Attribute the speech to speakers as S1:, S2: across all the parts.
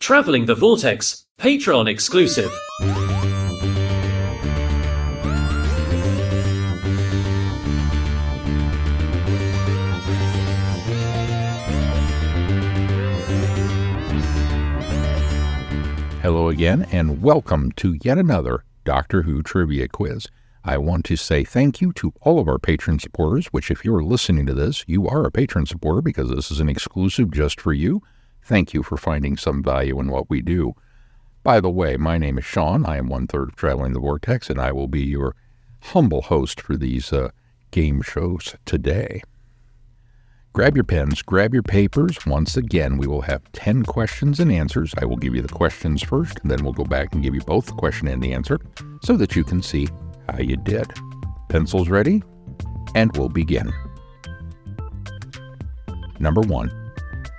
S1: Traveling the Vortex, Patreon exclusive.
S2: Hello again, and welcome to yet another Doctor Who trivia quiz. I want to say thank you to all of our patron supporters, which, if you're listening to this, you are a patron supporter because this is an exclusive just for you. Thank you for finding some value in what we do. By the way, my name is Sean. I am one third of Traveling the Vortex, and I will be your humble host for these uh, game shows today. Grab your pens, grab your papers. Once again, we will have 10 questions and answers. I will give you the questions first, and then we'll go back and give you both the question and the answer so that you can see how you did. Pencils ready? And we'll begin. Number one.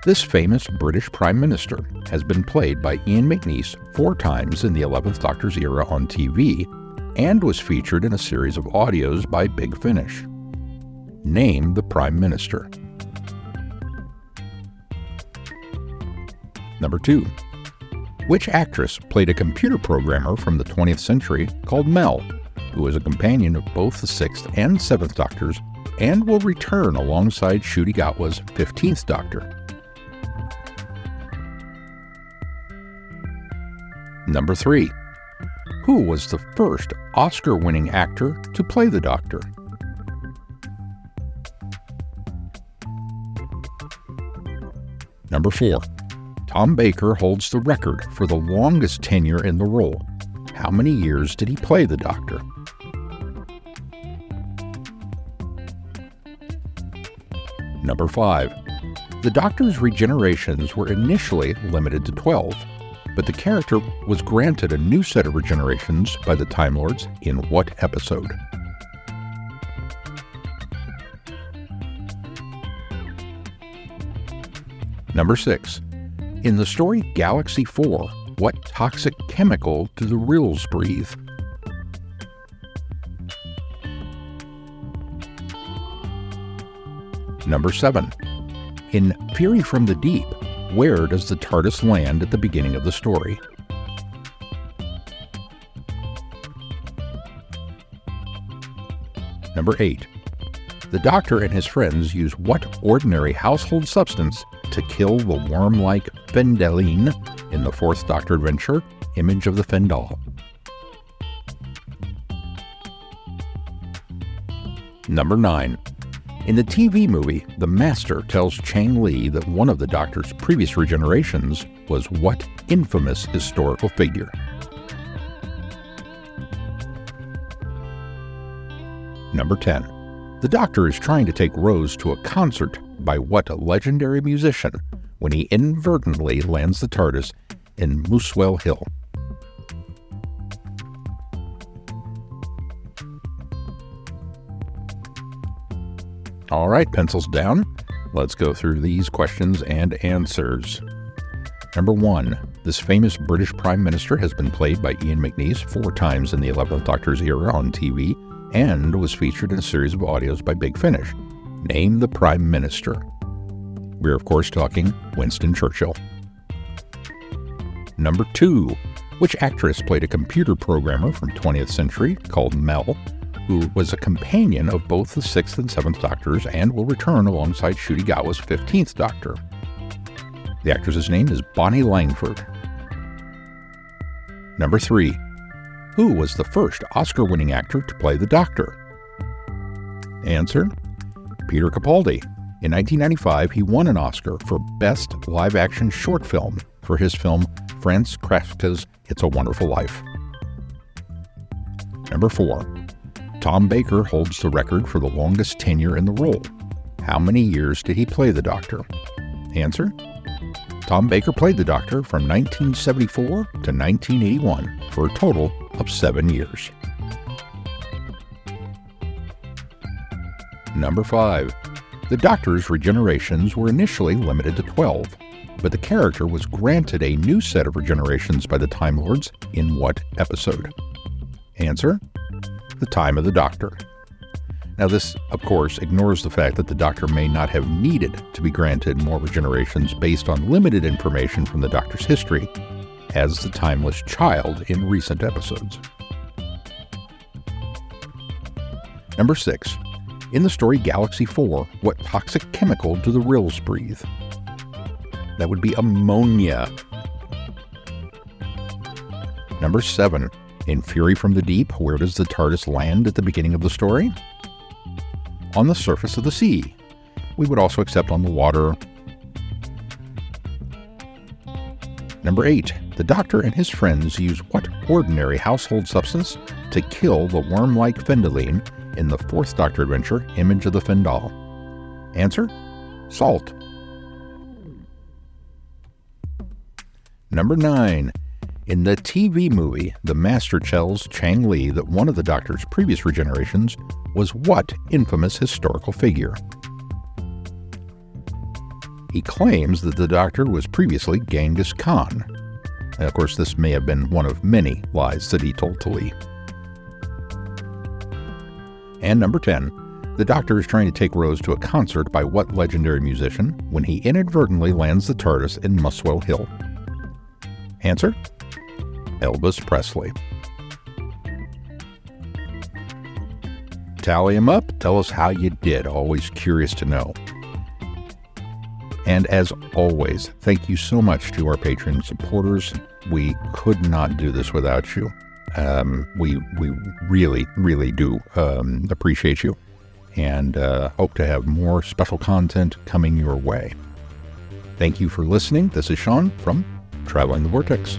S2: This famous British Prime Minister has been played by Ian McNeice four times in the 11th Doctor's era on TV and was featured in a series of audios by Big Finish. Name the Prime Minister. Number 2. Which actress played a computer programmer from the 20th century called Mel, who was a companion of both the 6th and 7th Doctors and will return alongside Ncuti Gatwa's 15th Doctor? Number 3. Who was the first Oscar winning actor to play the Doctor? Number 4. Tom Baker holds the record for the longest tenure in the role. How many years did he play the Doctor? Number 5. The Doctor's regenerations were initially limited to 12, but the character was granted a new set of regenerations by the Time Lords in what episode? Number 6. In the story Galaxy 4, what toxic chemical do the Rills breathe? Number 7. In Fury from the Deep, where does the TARDIS land at the beginning of the story? Number 8. The Doctor and his friends use what ordinary household substance to kill the worm like Fendahleen in the Fourth Doctor adventure, Image of the Fendahl? Number 9. In the TV movie, the Master tells Chang Lee that one of the Doctor's previous regenerations was what infamous historical figure? Number 10. The Doctor is trying to take Rose to a concert by what legendary musician when he inadvertently lands the TARDIS in Muswell Hill? All right, pencils down. Let's go through these questions and answers. Number one, this famous British Prime Minister has been played by Ian McNeice four times in the 11th Doctor's era on TV and was featured in a series of audios by Big Finish. Name the Prime Minister. We're, of course, talking Winston Churchill. Number two, which actress played a computer programmer from 20th century called Mel who was a companion of both the 6th and 7th Doctors and will return alongside Ncuti Gatwa's 15th Doctor. The actress's name is Bonnie Langford. Number 3. Who was the first Oscar winning actor to play the Doctor? Answer Peter Capaldi. In 1995, he won an Oscar for Best Live Action Short Film for his film Franz Kafka's It's a Wonderful Life. Number 4. Tom Baker holds the record for the longest tenure in the role. How many years did he play the Doctor? Answer Tom Baker played the Doctor from 1974 to 1981 for a total of seven years. Number 5. The Doctor's regenerations were initially limited to 12, but the character was granted a new set of regenerations by the Time Lords in what episode? Answer the time of the doctor. Now, this, of course, ignores the fact that the Doctor may not have needed to be granted more regenerations based on limited information from the Doctor's history as the timeless child in recent episodes. Number 6. In the story Galaxy 4, what toxic chemical do the Rills breathe? That would be ammonia. Number 7. In Fury from the Deep, where does the TARDIS land at the beginning of the story? On the surface of the sea. We would also accept on the water. Number 8. The Doctor and his friends use what ordinary household substance to kill the worm like Fendahleen in the fourth Doctor adventure, Image of the Fendahl? Answer Salt. Number 9. In the TV movie, the Master tells Chang Lee that one of the Doctor's previous regenerations was what infamous historical figure? He claims that the Doctor was previously Genghis Khan. And of course, this may have been one of many lies that he told to Lee. And number 10, the Doctor is trying to take Rose to a concert by what legendary musician when he inadvertently lands the TARDIS in Muswell Hill? Answer Elvis Presley. Tally them up. Tell us how you did. Always curious to know. And as always, thank you so much to our Patreon supporters. We could not do this without you. Um, we we really really do um, appreciate you, and uh, hope to have more special content coming your way. Thank you for listening. This is Sean from Traveling the Vortex.